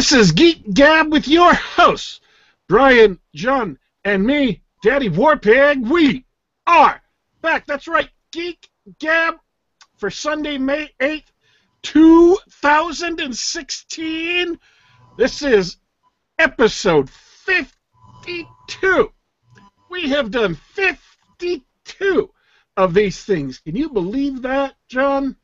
This is Geek Gab with your hosts, Brian, John, and me, Daddy Warpig. We are back. That's right, Geek Gab for Sunday, May 8th, 2016. This is episode 52. We have done 52 of these things. Can you believe that, John?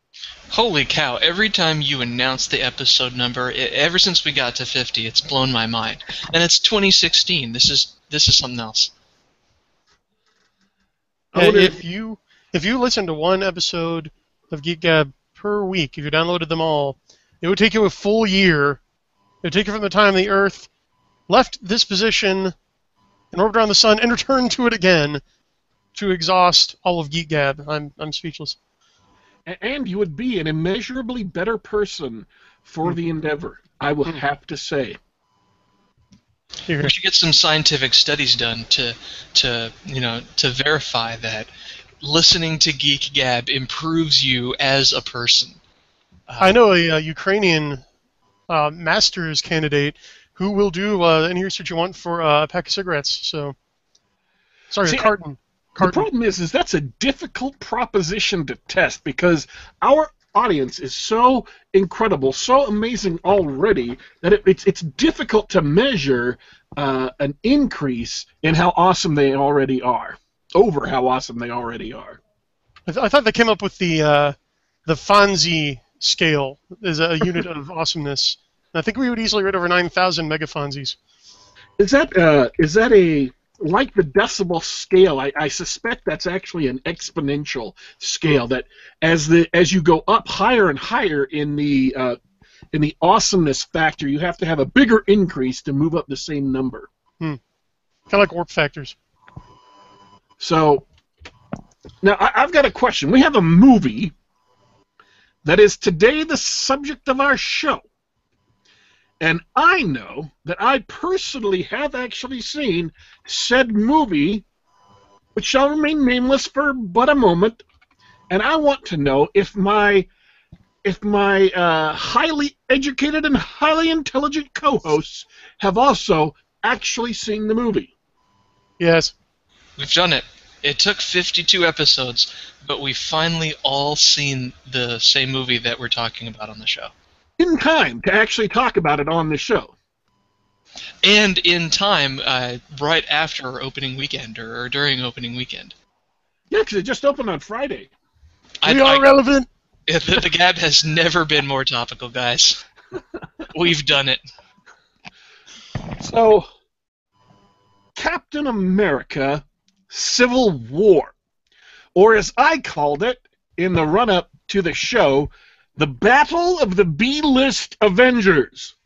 Holy cow, every time you announce the episode number, it, ever since we got to 50, it's blown my mind. And it's 2016. This is this is something else. And if you if you listen to one episode of Geek Gab per week, if you downloaded them all, it would take you a full year. It would take you from the time the Earth left this position and orbit around the sun and returned to it again to exhaust all of Geek Gab. I'm I'm speechless. And you would be an immeasurably better person for the endeavor. I will Hmm. have to say. Here. We should get some scientific studies done to to you know to verify that listening to Geek Gab improves you as a person. Uh, I know a, uh Ukrainian uh, master's candidate who will do uh, any research you want for uh, a pack of cigarettes. So, sorry, See, a carton. The problem is, is that's a difficult proposition to test because our audience is so incredible, so amazing already that it, it's it's difficult to measure uh, an increase in how awesome they already are over how awesome they already are. I, th- I thought they came up with the uh, the Fonzie scale as a unit of awesomeness. And I think we would easily read over 9,000 megafonzies. Is that uh, is that a like the decibel scale? I, I suspect that's actually an exponential scale. That as the as you go up higher and higher in the uh, in the awesomeness factor, you have to have a bigger increase to move up the same number. Kind of like warp factors. So now I, I've got a question. We have a movie that is today the subject of our show. And I know that I personally have actually seen said movie, which shall remain nameless for but a moment. And I want to know if my if my uh, highly educated and highly intelligent co-hosts have also actually seen the movie. Yes. We've done it. It took 52 episodes, but we've finally all seen the same movie that we're talking about on the show. In time to actually talk about it on the show. And in time, uh, right after opening weekend or, or during opening weekend. Yeah, because it just opened on Friday. I, we are I- relevant. the, the Gab has never been more topical, guys. We've done it. So, Captain America Civil War, or as I called it in the run up to the show, the Battle of the B list Avengers.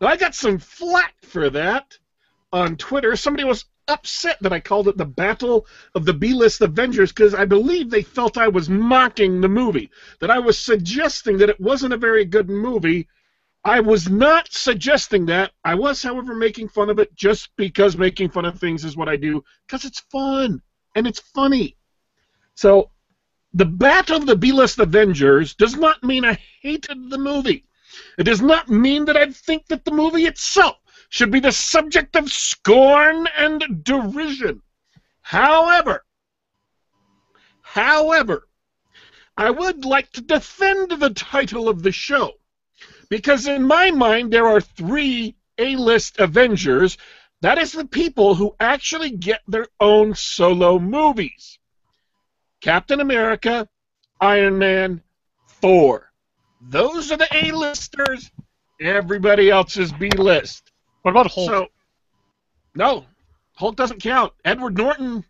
Now, I got some flack for that on Twitter. Somebody was upset that I called it the Battle of the B list Avengers because I believe they felt I was mocking the movie, that I was suggesting that it wasn't a very good movie. I was not suggesting that. I was, however, making fun of it just because making fun of things is what I do, because it's fun and it's funny. So, the bat of the B-list Avengers does not mean I hated the movie. It does not mean that I think that the movie itself should be the subject of scorn and derision. However, however, I would like to defend the title of the show because in my mind there are three A-list Avengers. That is the people who actually get their own solo movies. Captain America, Iron Man, Thor. Those are the A-listers. Everybody else is B-list. What about Hulk? So, no, Hulk doesn't count. Edward Norton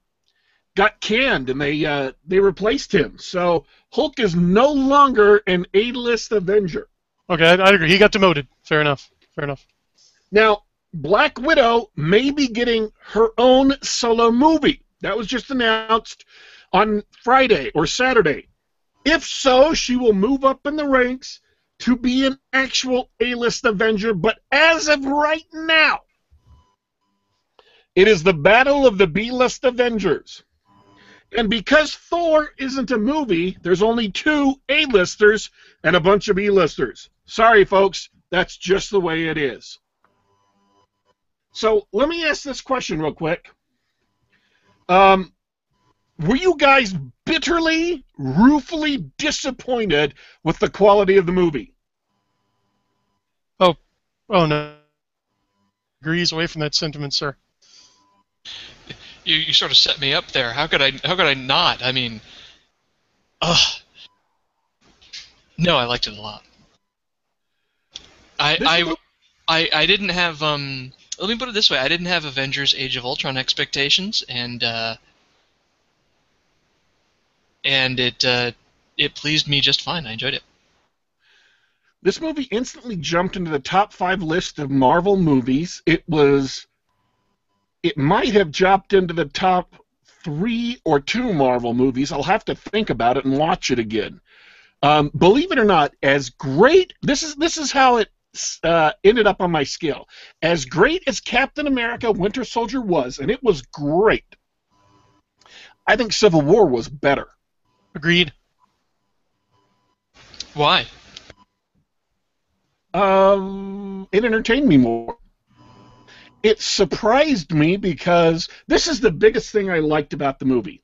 got canned, and they uh, they replaced him. So Hulk is no longer an A-list Avenger. okay, I, I agree. He got demoted. Fair enough. Fair enough. Now, Black Widow may be getting her own solo movie. That was just announced on Friday or Saturday. If so, she will move up in the ranks to be an actual A-list Avenger. But as of right now, it is the battle of the B-list Avengers. And because Thor isn't a movie, there's only two A-listers and a bunch of B-listers. Sorry, folks, That's just the way it is. So let me ask this question real quick. Um, were you guys bitterly, ruefully disappointed with the quality of the movie? Oh oh no. Agrees away from that sentiment, sir. You, you sort of set me up there. How could I? How could I not? I mean, ugh. No, I liked it a lot. I I, I I didn't have um. Let me put it this way: I didn't have Avengers: Age of Ultron expectations, and uh, and it uh, it pleased me just fine. I enjoyed it. This movie instantly jumped into the top five list of Marvel movies. It was. It might have jumped into the top three or two Marvel movies. I'll have to think about it and watch it again. Um, believe it or not, as great this is this is how it uh, ended up on my scale. As great as Captain America: Winter Soldier was, and it was great. I think Civil War was better. Agreed. Why? Um, it entertained me more. It surprised me because this is the biggest thing I liked about the movie.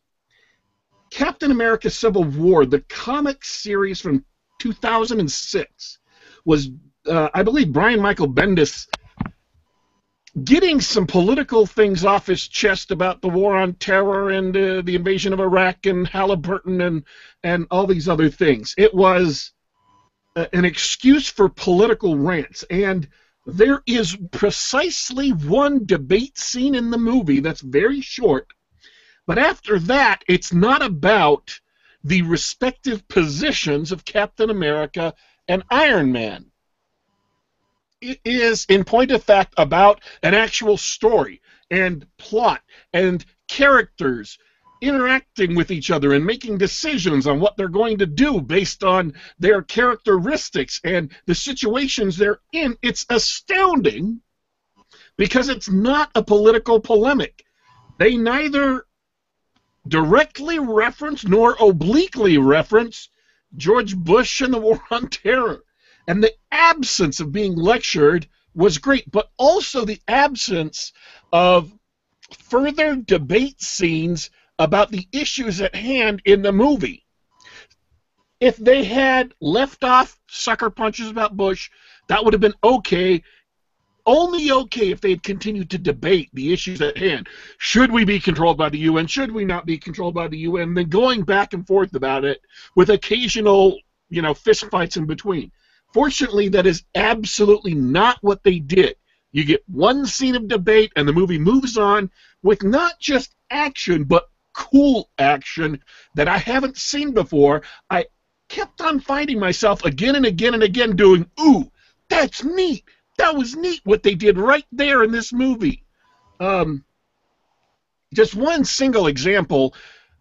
Captain America Civil War, the comic series from 2006, was, uh, I believe, Brian Michael Bendis getting some political things off his chest about the war on terror and uh, the invasion of Iraq and Halliburton and, and all these other things. It was uh, an excuse for political rants. And there is precisely one debate scene in the movie that's very short. But after that, it's not about the respective positions of Captain America and Iron Man. It is, in point of fact, about an actual story and plot and characters interacting with each other and making decisions on what they're going to do based on their characteristics and the situations they're in. It's astounding because it's not a political polemic. They neither directly reference nor obliquely reference George Bush and the War on Terror. And the absence of being lectured was great, but also the absence of further debate scenes about the issues at hand in the movie. If they had left off sucker punches about Bush, that would have been okay. Only okay if they had continued to debate the issues at hand. Should we be controlled by the UN? Should we not be controlled by the UN? Then going back and forth about it with occasional, you know, fistfights in between. Fortunately, that is absolutely not what they did. You get one scene of debate, and the movie moves on with not just action, but cool action that I haven't seen before. I kept on finding myself again and again and again doing, ooh, that's neat. That was neat what they did right there in this movie. Um, just one single example.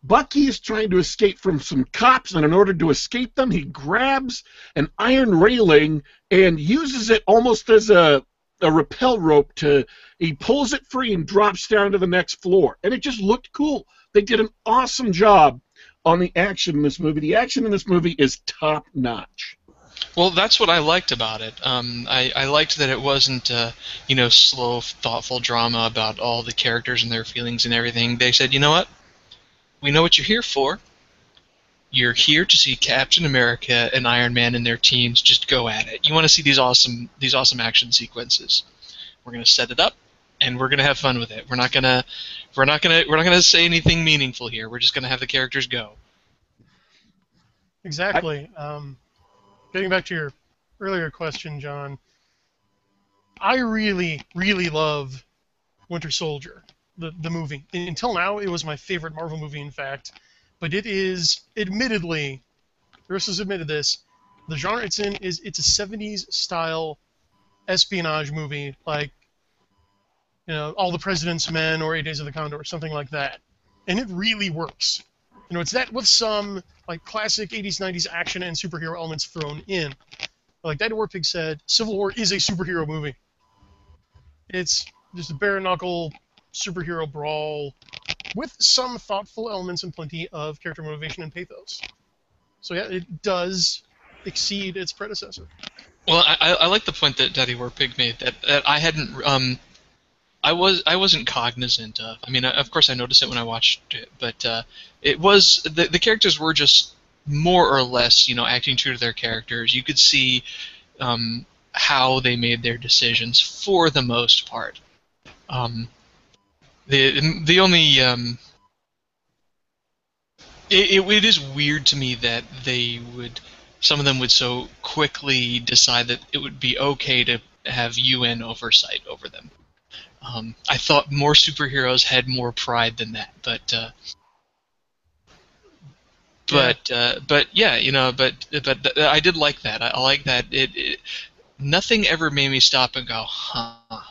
Bucky is trying to escape from some cops, and in order to escape them, he grabs an iron railing and uses it almost as a, a rappel rope to. He pulls it free and drops down to the next floor, and it just looked cool. They did an awesome job on the action in this movie. The action in this movie is top notch. Well, that's what I liked about it. Um, I, I liked that it wasn't, uh, you know, slow, thoughtful drama about all the characters and their feelings and everything. They said, you know what? We know what you're here for. You're here to see Captain America and Iron Man and their teams just go at it. You want to see these awesome, these awesome action sequences. We're gonna set it up, and we're gonna have fun with it. We're not gonna, we're not gonna, we're not gonna say anything meaningful here. We're just gonna have the characters go. Exactly. Um, getting back to your earlier question, John, I really, really love Winter Soldier, the, the movie. Until now, it was my favorite Marvel movie, in fact. But it is, admittedly, Chris has admitted this, the genre it's in is it's a 70s style espionage movie, like, you know, All the President's Men or Eight Days of the Condor or something like that. And it really works. You know, it's that with some like classic 80s, 90s action and superhero elements thrown in. Like Daddy Warpig said, Civil War is a superhero movie. It's just a bare knuckle superhero brawl with some thoughtful elements and plenty of character motivation and pathos. So yeah, it does exceed its predecessor. Well, I, I like the point that Daddy Warpig made that, that I hadn't um, I was I wasn't cognizant of. I mean, of course I noticed it when I watched it, but uh, it was the the characters were just more or less, you know, acting true to their characters. You could see um, how they made their decisions for the most part. Um, the the only um, it, it, it is weird to me that they would some of them would so quickly decide that it would be okay to have UN oversight over them. Um, I thought more superheroes had more pride than that, but uh, but uh, but yeah, you know, but but th- I did like that. I, I like that. It, it nothing ever made me stop and go, huh?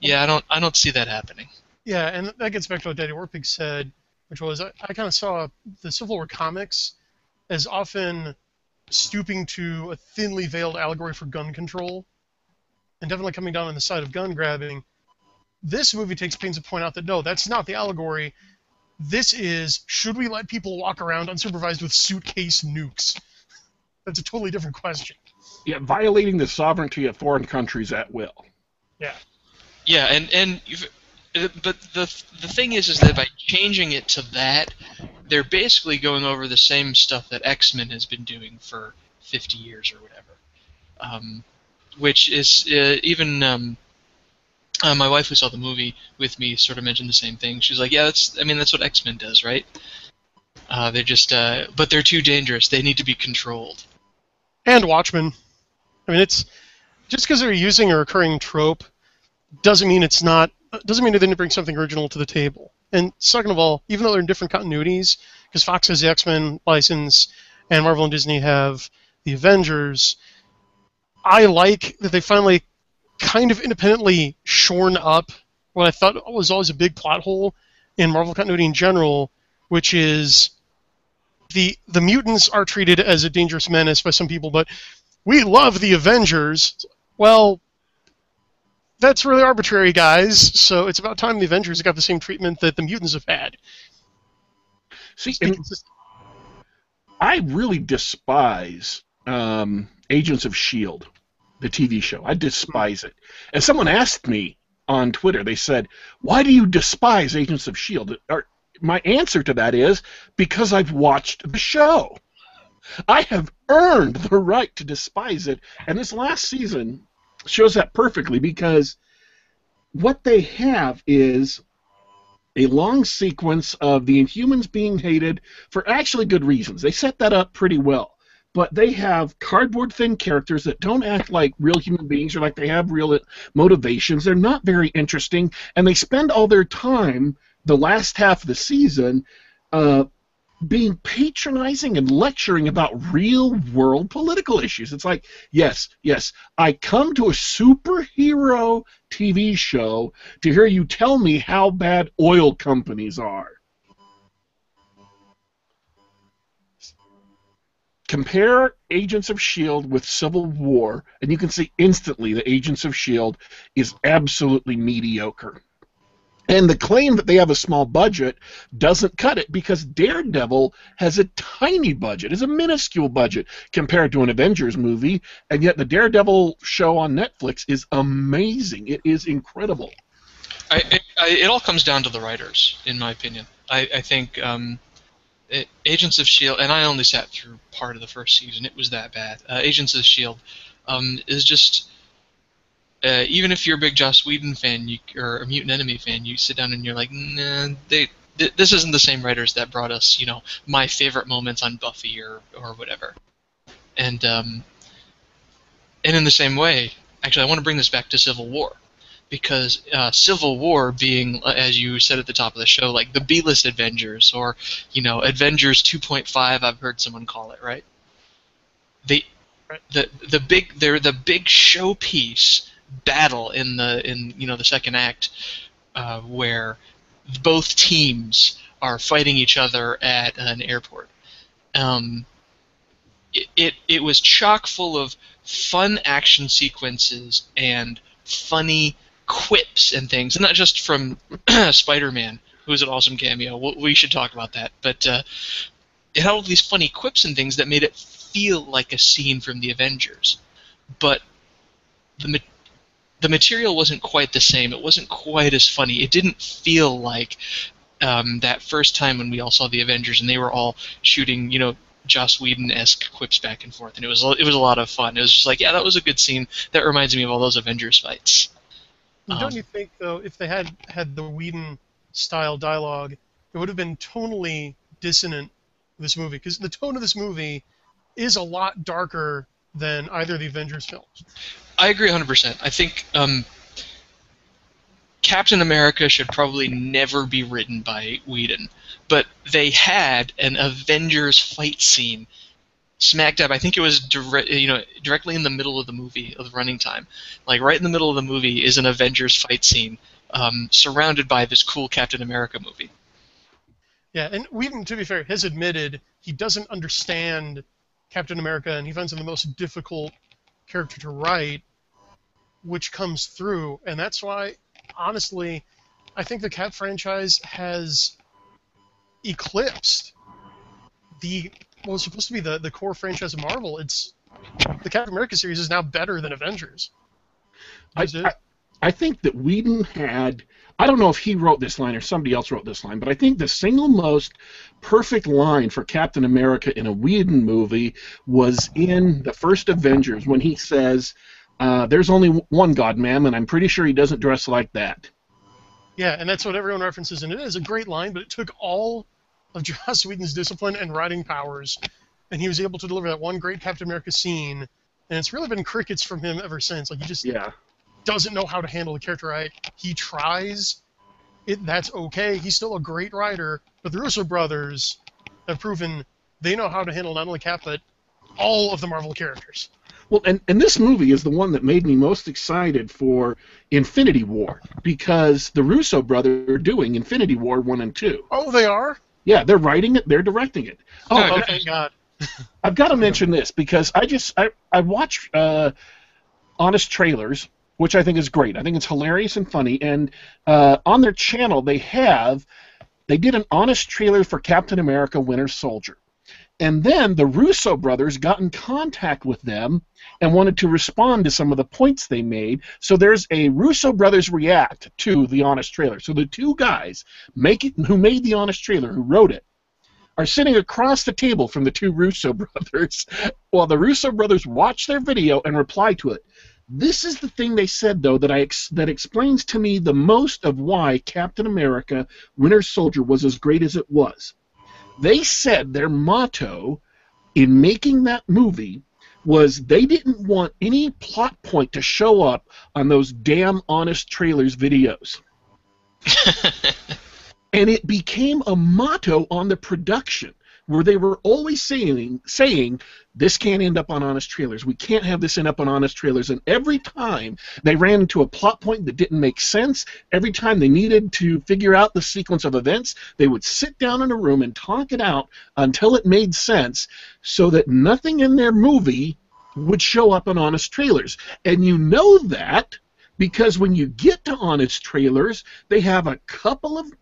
Yeah, I don't I don't see that happening. Yeah, and that gets back to what Daddy Warpig said, which was I, I kind of saw the Civil War comics as often stooping to a thinly veiled allegory for gun control, and definitely coming down on the side of gun grabbing. This movie takes pains to point out that no, that's not the allegory. This is should we let people walk around unsupervised with suitcase nukes? That's a totally different question. Yeah, violating the sovereignty of foreign countries at will. Yeah. Yeah, and and you've- but the the thing is, is that by changing it to that, they're basically going over the same stuff that X Men has been doing for 50 years or whatever. Um, which is uh, even um, uh, my wife who saw the movie with me sort of mentioned the same thing. She's like, "Yeah, that's I mean that's what X Men does, right? Uh, they're just uh, but they're too dangerous. They need to be controlled." And Watchmen. I mean, it's just because they're using a recurring trope doesn't mean it's not Uh, doesn't mean they didn't bring something original to the table. And second of all, even though they're in different continuities, because Fox has the X Men license and Marvel and Disney have the Avengers, I like that they finally kind of independently shorn up what I thought was always a big plot hole in Marvel continuity in general, which is the the mutants are treated as a dangerous menace by some people, but we love the Avengers. Well, that's really arbitrary, guys. So it's about time the Avengers got the same treatment that the mutants have had. See. I really despise um, Agents of S.H.I.E.L.D., the TV show. I despise it. And someone asked me on Twitter, they said, Why do you despise Agents of S.H.I.E.L.D.? Or, my answer to that is because I've watched the show. I have earned the right to despise it. And this last season shows that perfectly because what they have is a long sequence of the Inhumans being hated for actually good reasons. They set that up pretty well. But they have cardboard thin characters that don't act like real human beings or like they have real motivations. They're not very interesting, and they spend all their time, the last half of the season, uh, being patronizing and lecturing about real world political issues. It's like, yes, yes, I come to a superhero TV show to hear you tell me how bad oil companies are. Compare Agents of S.H.I.E.L.D. with Civil War, and you can see instantly that Agents of S.H.I.E.L.D. is absolutely mediocre. And the claim that they have a small budget doesn't cut it because Daredevil has a tiny budget, is a minuscule budget compared to an Avengers movie, and yet the Daredevil show on Netflix is amazing. It is incredible. I, it, I, it all comes down to the writers, in my opinion. I, I think um, it, Agents of Shield, and I only sat through part of the first season. It was that bad. Uh, Agents of Shield um, is just uh, even if you're a big Joss Whedon fan you, or a Mutant Enemy fan, you sit down and you're like, nah, they. th- This isn't the same writers that brought us, you know, my favorite moments on Buffy or, or whatever, and um, and in the same way, actually, I want to bring this back to Civil War, because uh, Civil War being, uh, as you said at the top of the show, like the B-list Avengers or you know Avengers 2.5. I've heard someone call it right. They, the the big they're the big showpiece battle in the in you know the second act uh, where both teams are fighting each other at an airport. Um, it, it it was chock full of fun action sequences and funny quips and things, and not just from Spider-Man, who's an awesome cameo. We should talk about that, but uh, it had all these funny quips and things that made it feel like a scene from the Avengers. but the the material wasn't quite the same. It wasn't quite as funny. It didn't feel like um, that first time when we all saw the Avengers and they were all shooting, you know, Joss Whedon esque quips back and forth, and it was it was a lot of fun. It was just like, yeah, that was a good scene. That reminds me of all those Avengers fights. Don't Um, you think though, if they had had the Whedon style dialogue, it would have been tonally dissonant this movie because the tone of this movie is a lot darker than either of the Avengers films. I agree 100%. I think um, Captain America should probably never be written by Whedon, but they had an Avengers fight scene smack dab. I think it was direct, you know, directly in the middle of the movie of the running time. Like right in the middle of the movie is an Avengers fight scene, um, surrounded by this cool Captain America movie. Yeah, and Whedon, to be fair, has admitted he doesn't understand Captain America, and he finds him the most difficult character to write, which comes through, and that's why, honestly, I think the Cap franchise has eclipsed the what was supposed to be the, the core franchise of Marvel. It's the Captain America series is now better than Avengers. I? I, I think that Whedon had. I don't know if he wrote this line or somebody else wrote this line, but I think the single most perfect line for Captain America in a Whedon movie was in the first Avengers when he says, uh, "There's only one God, ma'am, and I'm pretty sure he doesn't dress like that." Yeah, and that's what everyone references, and it is a great line, but it took all of Joss Whedon's discipline and writing powers, and he was able to deliver that one great Captain America scene, and it's really been crickets from him ever since. Like he just Yeah. Doesn't know how to handle the character right. He tries, it that's okay. He's still a great writer, but the Russo brothers have proven they know how to handle not only Cap but all of the Marvel characters. Well, and, and this movie is the one that made me most excited for Infinity War because the Russo brothers are doing Infinity War 1 and 2. Oh, they are. Yeah, they're writing it, they're directing it. Oh, Oh, thank God. I've got to mention this because I just I I watch uh, honest trailers, which I think is great. I think it's hilarious and funny. And uh, on their channel, they have they did an honest trailer for Captain America: Winter Soldier, and then the Russo brothers got in contact with them and wanted to respond to some of the points they made. So there's a Russo brothers react to the honest trailer. So the two guys make it who made the honest trailer, who wrote it are sitting across the table from the two Russo brothers while the Russo brothers watch their video and reply to it. This is the thing they said though that I ex- that explains to me the most of why Captain America: Winter Soldier was as great as it was. They said their motto in making that movie was they didn't want any plot point to show up on those damn honest trailers videos and it became a motto on the production where they were always saying saying this can't end up on honest trailers. We can't have this end up on honest trailers. And every time they ran into a plot point that didn't make sense every time they needed to figure out the sequence of events they would sit down in a room and talk it out until it made sense so that nothing in their movie would show up on honest trailers. And you know that because when you get to honest trailers they have a couple of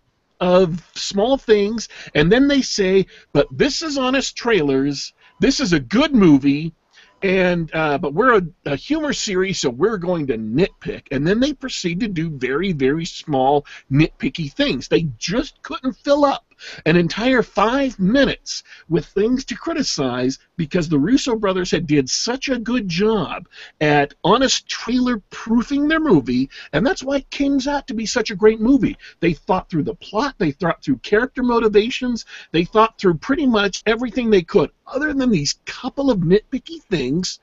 of small things, and then they say, "But this is honest trailers. This is a good movie, and uh, but we're a, a humor series, so we're going to nitpick." And then they proceed to do very, very small nitpicky things. They just couldn't fill up an entire five minutes with things to criticize because the Russo brothers had did such a good job at honest trailer proofing their movie, and that's why it came out to be such a great movie. They thought through the plot, they thought through character motivations, they thought through pretty much everything they could, other than these couple of nitpicky things,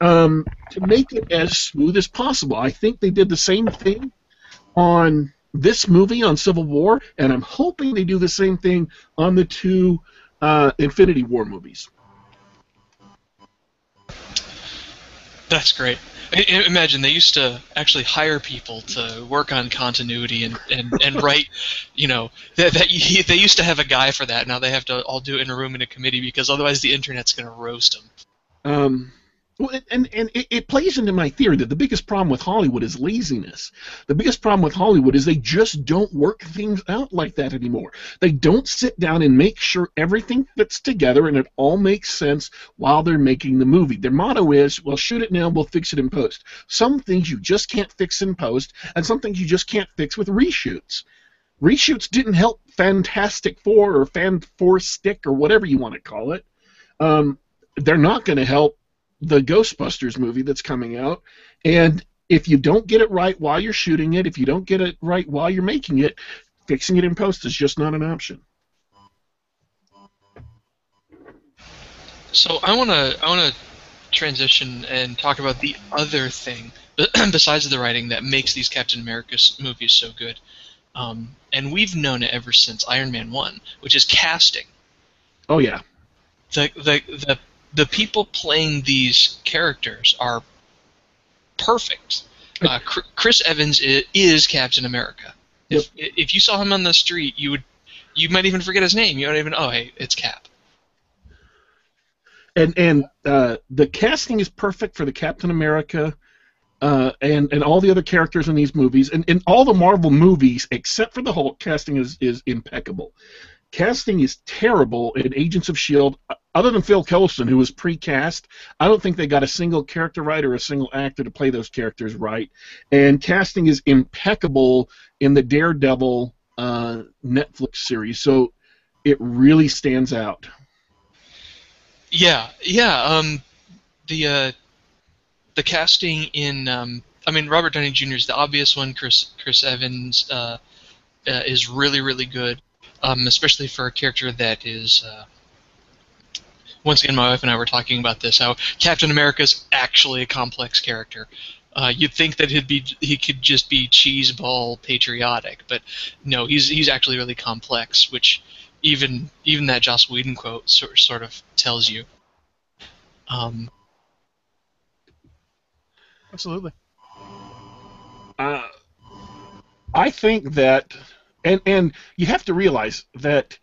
um, to make it as smooth as possible. I think they did the same thing on this movie on Civil War, and I'm hoping they do the same thing on the two uh, Infinity War movies. That's great. I- I- Imagine they used to actually hire people to work on continuity and, and, and write, you know, that, that y- they used to have a guy for that. Now they have to all do it in a room in a committee because otherwise the internet's going to roast them. Um, Well, and- and it, it plays into my theory that the biggest problem with Hollywood is laziness. The biggest problem with Hollywood is they just don't work things out like that anymore. They don't sit down and make sure everything fits together and it all makes sense while they're making the movie. Their motto is, "Well, shoot it now, we'll fix it in post." Some things you just can't fix in post, and some things you just can't fix with reshoots. Reshoots didn't help Fantastic Four or Fan Four Stick or whatever you want to call it. Um, they're not going to help the Ghostbusters movie that's coming out. And if you don't get it right while you're shooting it, if you don't get it right while you're making it, fixing it in post is just not an option. So I want to I want to transition and talk about the other thing besides the writing that makes these Captain America movies so good. Um, and we've known it ever since Iron Man one, which is casting. Oh yeah, The the the the people playing these characters are perfect. Uh, Chris Evans is, Captain America. If if you saw him on the street, you would you might even forget his name. You don't even oh hey it's Cap. and and uh, the casting is perfect for the Captain America. Uh, and and all the other characters in these movies, and in all the Marvel movies except for the Hulk, casting is is impeccable. Casting is terrible in Agents of Shield. Other than Phil Coulson, who was pre-cast, I don't think they got a single character writer or a single actor to play those characters right. And casting is impeccable in the Daredevil uh, Netflix series, so it really stands out. Yeah, yeah. Um, the uh, the casting in um, I mean Robert Downey Jr. is the obvious one. Chris Chris Evans uh, uh, is really really good, um, especially for a character that is. Once again, my wife and I were talking about this. How Captain America is actually a complex character. Uh, you'd think that he'd be he could just be cheeseball patriotic, but no, he's he's actually really complex, which even even that Joss Whedon quote sort sort of tells you. Um, Absolutely. Uh, I think that, and and you have to realize that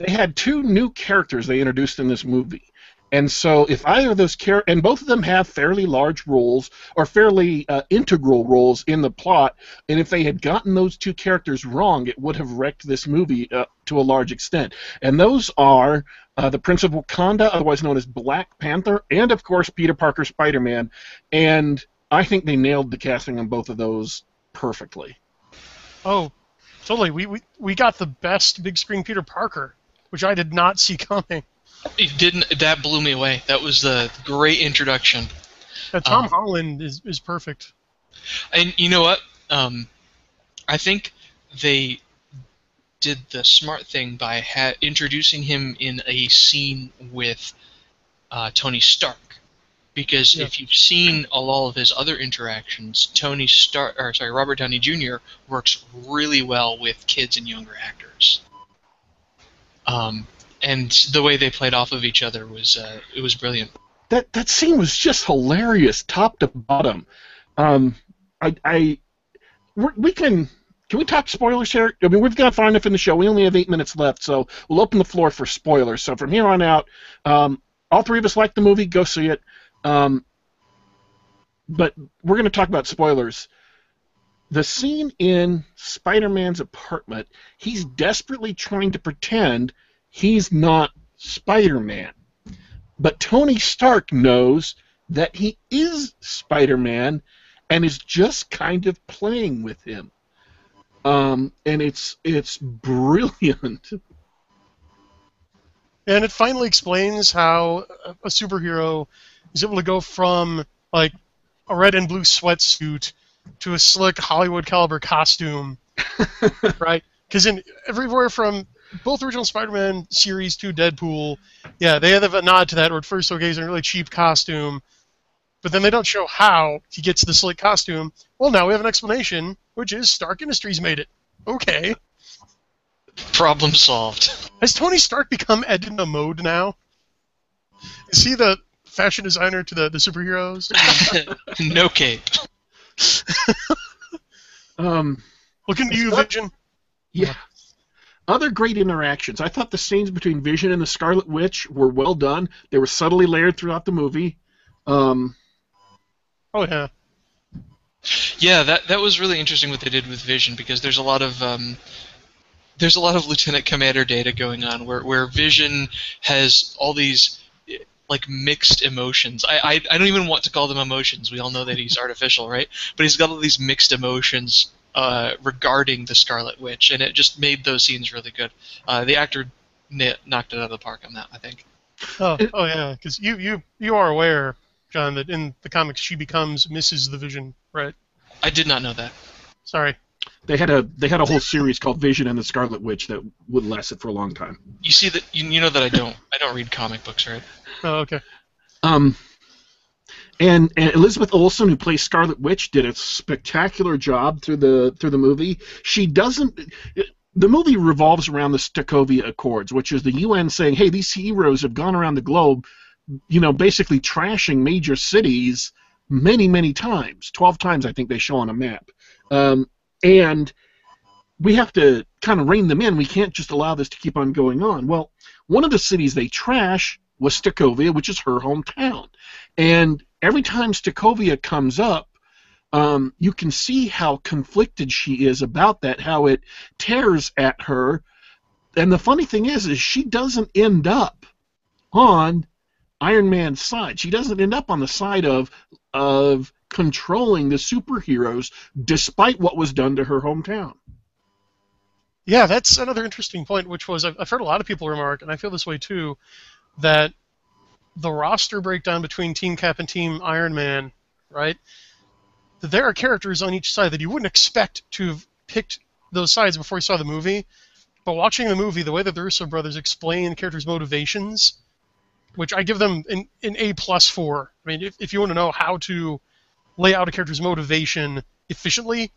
they had two new characters they introduced in this movie, and so if either of those char- and both of them have fairly large roles or fairly uh, integral roles in the plot, and if they had gotten those two characters wrong, it would have wrecked this movie uh, to a large extent. And those are uh, the Prince of Wakanda, otherwise known as Black Panther, and of course Peter Parker, Spider-Man, and I think they nailed the casting on both of those perfectly. Oh, totally. We, we we got the best big screen Peter Parker, which I did not see coming. it didn't that blew me away. That was the great introduction. Tom Um, Holland is, is perfect. And you know what? Um, I think they did the smart thing by ha- introducing him in a scene with uh, Tony Stark. Because Yeah. if you've seen all of his other interactions, Tony Stark, or sorry, Robert Downey Jr. works really well with kids and younger actors. Um, and the way they played off of each other was uh, it was brilliant. That that scene was just hilarious, top to bottom. Um, I, I we're, can can we talk spoilers here? I mean, we've got far enough in the show. We only have eight minutes left, so we'll open the floor for spoilers. So from here on out, um, all three of us like the movie. Go see it. Um, but we're going to talk about spoilers. The scene in Spider-Man's apartment, he's desperately trying to pretend he's not Spider-Man. But Tony Stark knows that he is Spider-Man and is just kind of playing with him. Um, and it's it's brilliant. And it finally explains how a- superhero is able to go from like a red and blue sweatsuit to a slick Hollywood caliber costume, right? Because in everywhere from both original Spider-Man series to Deadpool, yeah, they have a nod to that. Where at first, okay, he's in a really cheap costume, but then they don't show how he gets the slick costume. Well, now we have an explanation, which is Stark Industries made it. Okay. Problem solved. Has Tony Stark become Edna Mode now? Is he the fashion designer to the, the superheroes? no cape. Um, Looking to you, Vision. yeah. Other great interactions. I thought the scenes between Vision and the Scarlet Witch were well done. They were subtly layered throughout the movie. Um, Oh yeah. Yeah, that that was really interesting what they did with Vision because there's a lot of um, there's a lot of Lieutenant Commander Data going on where where Vision has all these like mixed emotions. I, I I don't even want to call them emotions. We all know that he's artificial, right? But he's got all these mixed emotions uh, regarding the Scarlet Witch, and it just made those scenes really good. Uh, the actor kn- knocked it out of the park on that, I think. Oh, oh yeah, because you, you you are aware, John, that in the comics she becomes Mrs. the Vision, right? I did not know that. Sorry. they had a they had a whole series called Vision and the Scarlet Witch that would lasted for a long time. You see that you, you know that I don't I don't read comic books, right? Oh, okay. Um, and, and Elizabeth Olsen, who plays Scarlet Witch, did a spectacular job through the through the movie. She doesn't. The movie revolves around the Sokovia Accords, which is the UN saying, "Hey, these heroes have gone around the globe, you know, basically trashing major cities many, many times. Twelve times, I think they show on a map, um, and we have to kind of rein them in. We can't just allow this to keep on going on." Well, one of the cities they trash was Sokovia, which is her hometown. And every time Sokovia comes up, um, you can see how conflicted she is about that, how it tears at her. And the funny thing is, is she doesn't end up on Iron Man's side. She doesn't end up on the side of of controlling the superheroes, despite what was done to her hometown. Yeah, that's another interesting point, which was I've, I've heard a lot of people remark, and I feel this way too, that the roster breakdown between Team Cap and Team Iron Man, right? That there are characters on each side that you wouldn't expect to have picked those sides before you saw the movie. But watching the movie, the way that the Russo brothers explain the characters' motivations, which I give them an, an A plus for. I mean, if, if you want to know how to lay out a character's motivation efficiently,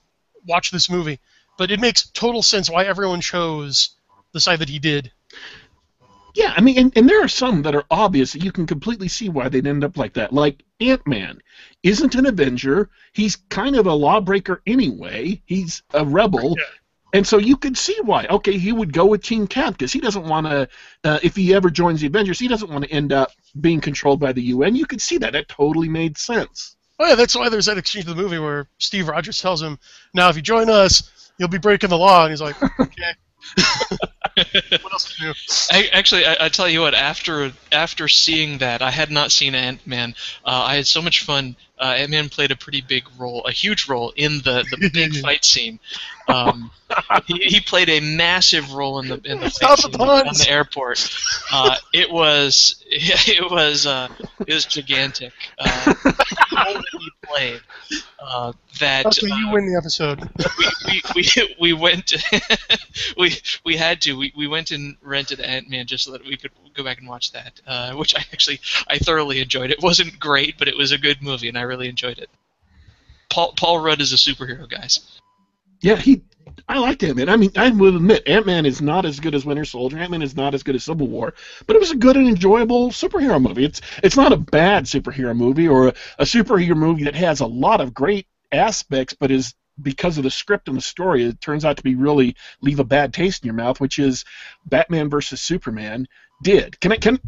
watch this movie. But it makes total sense why everyone chose the side that he did. Yeah, I mean, and, and there are some that are obvious that you can completely see why they'd end up like that. Like Ant Man isn't an Avenger. He's kind of a lawbreaker anyway. He's a rebel. Yeah. And so you could see why. Okay, he would go with Team Cap because he doesn't want to, uh, if he ever joins the Avengers, he doesn't want to end up being controlled by the UN. You could see that. That totally made sense. Oh yeah, that's why there's that exchange in the movie where Steve Rogers tells him, "Now, if you join us, you'll be breaking the law," and he's like, "Okay." What else? I, actually, I, I tell you what. After after seeing that, I had not seen Ant Man. Uh, I had so much fun. Uh, Ant Man played a pretty big role, a huge role in the, the big fight scene. Um, he, he played a massive role in the in the fight scene on the airport. Uh, it was it was uh, it was gigantic. Uh, he played. Uh, that Okay, uh, you win the episode. we, we, we, we went we we had to we, we went and rented Ant Man just so that we could go back and watch that, uh, which I actually I thoroughly enjoyed. It wasn't great, but it was a good movie, and I really enjoyed it. Paul Paul Rudd is a superhero, guys. Yeah, he. I liked Ant Man. I mean, I will admit, Ant Man is not as good as Winter Soldier. Ant Man is not as good as Civil War, but it was a good and enjoyable superhero movie. It's it's not a bad superhero movie or a, a superhero movie that has a lot of great aspects, but is because of the script and the story, it turns out to be really leave a bad taste in your mouth, which is Batman versus Superman did. Can I can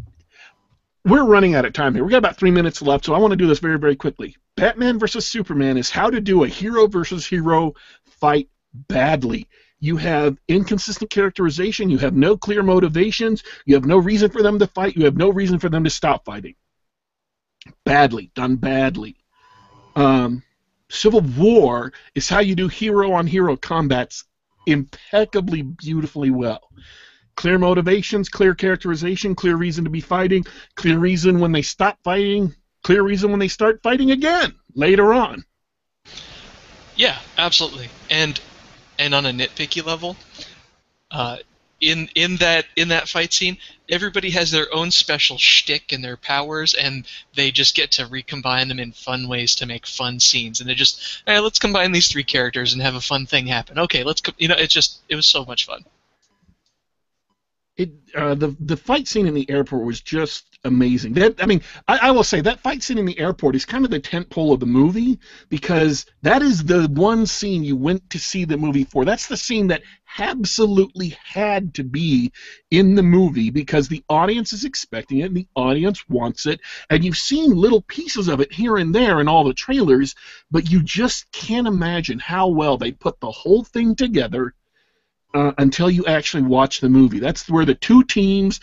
we're running out of time here. We got about three minutes left, so I want to do this very, very quickly. Batman versus Superman is how to do a hero versus hero fight badly. You have inconsistent characterization. You have no clear motivations. You have no reason for them to fight. You have no reason for them to stop fighting. Badly done. Badly. Um, Civil War is how you do hero on hero combats impeccably, beautifully well. Clear motivations, clear characterization, clear reason to be fighting, clear reason when they stop fighting, clear reason when they start fighting again later on. Yeah, absolutely. And and on a nitpicky level, uh, in in that in that fight scene, everybody has their own special shtick and their powers, and they just get to recombine them in fun ways to make fun scenes. And they just, hey, let's combine these three characters and have a fun thing happen. Okay, let's, co-, you know, it's just it was so much fun. It uh, the the fight scene in the airport was just amazing. That I mean, I, I will say that fight scene in the airport is kind of the tent pole of the movie because that is the one scene you went to see the movie for. That's the scene that absolutely had to be in the movie because the audience is expecting it and the audience wants it. And you've seen little pieces of it here and there in all the trailers, but you just can't imagine how well they put the whole thing together uh, until you actually watch the movie. That's where the two teams,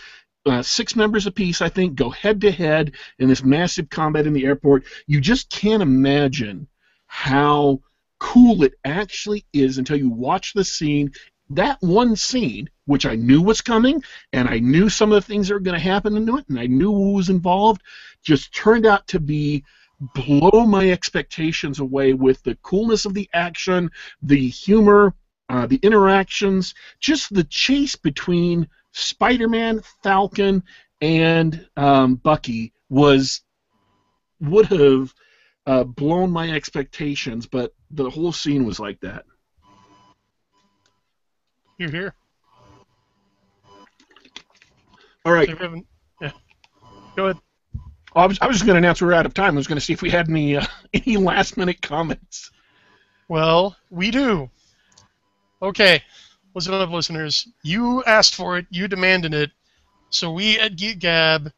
uh, six members apiece, I think, go head to head in this massive combat in the airport. You just can't imagine how cool it actually is until you watch the scene. That one scene, which I knew was coming, and I knew some of the things that were going to happen into it, and I knew who was involved, just turned out to be blow my expectations away with the coolness of the action, the humor, uh, the interactions, just the chase between Spider-Man, Falcon, and um, Bucky was would have uh, blown my expectations, but the whole scene was like that. You're here. All right. So if you haven't- yeah. Go ahead. I was, I was just going to announce we're out of time. I was going to see if we had any uh, any last minute comments. Well, we do. Okay, listen up, listeners. You asked for it, you demanded it, so we at Geek Gab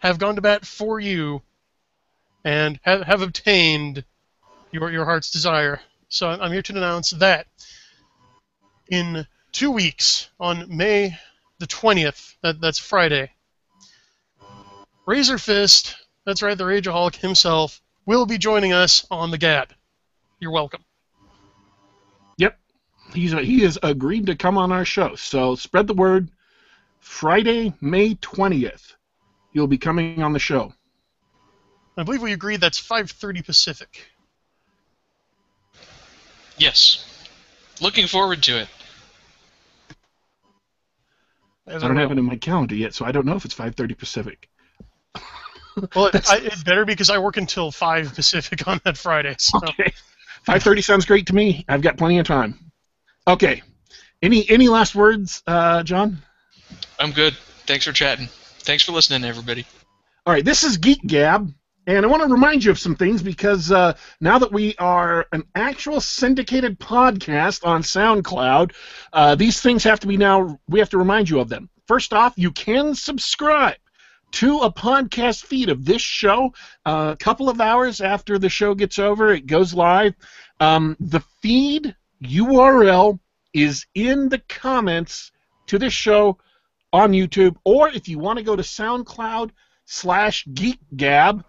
have gone to bat for you and have, have obtained your your heart's desire. So I'm I'm here to announce that in two weeks, on May the 20th, that, that's Friday, Razor Fist, that's right, the Rageaholic himself, will be joining us on the Gab. You're welcome. He's he has agreed to come on our show. So spread the word. Friday, May twentieth, he'll be coming on the show. I believe we agreed that's 5:30 Pacific. Yes. Looking forward to it. As I don't have it in my calendar yet, so I don't know if it's five thirty Pacific. Well, it, That's- I, it better because I work until 5 Pacific on that Friday. So. Okay, five thirty sounds great to me. I've got plenty of time. Okay, any any last words, uh, John? I'm good. Thanks for chatting. Thanks for listening, everybody. All right, this is Geek Gab, and I want to remind you of some things because uh, now that we are an actual syndicated podcast on SoundCloud, uh, these things have to be now. We have to remind you of them. First off, you can subscribe to a podcast feed of this show. Uh, a couple of hours after the show gets over, it goes live. Um, the feed URL is in the comments to this show on YouTube, or if you want to go to SoundCloud slash GeekGab,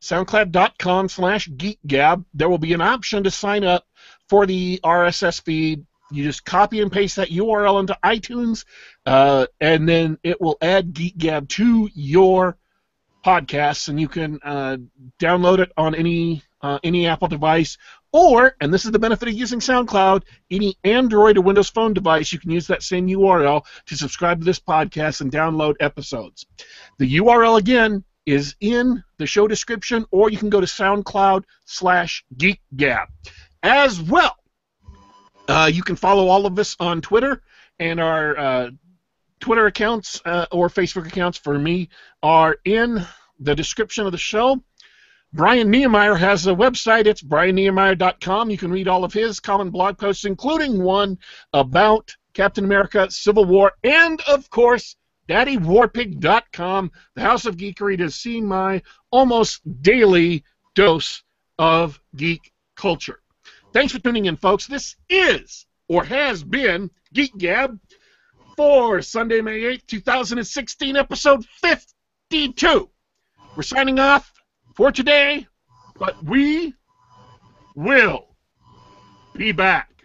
SoundCloud.com slash GeekGab, there will be an option to sign up for the RSS feed. You just copy and paste that URL into iTunes, uh, and then it will add GeekGab to your podcasts, and you can uh, download it on any uh, any Apple device, or, and this is the benefit of using SoundCloud, any Android or Windows Phone device, you can use that same URL to subscribe to this podcast and download episodes. The URL again is in the show description, or you can go to SoundCloud slash GeekGab. As well, uh, you can follow all of us on Twitter, and our uh, Twitter accounts uh, or Facebook accounts for me are in the description of the show. Brian Niemeier has a website. It's brianniemeier.com. You can read all of his common blog posts, including one about Captain America, Civil War, and, of course, DaddyWarpig.com, the House of Geekery, to see my almost daily dose of geek culture. Thanks for tuning in, folks. This is, or has been, Geek Gab for Sunday, May 8th, 2016, episode 52. We're signing off for today, but we will be back.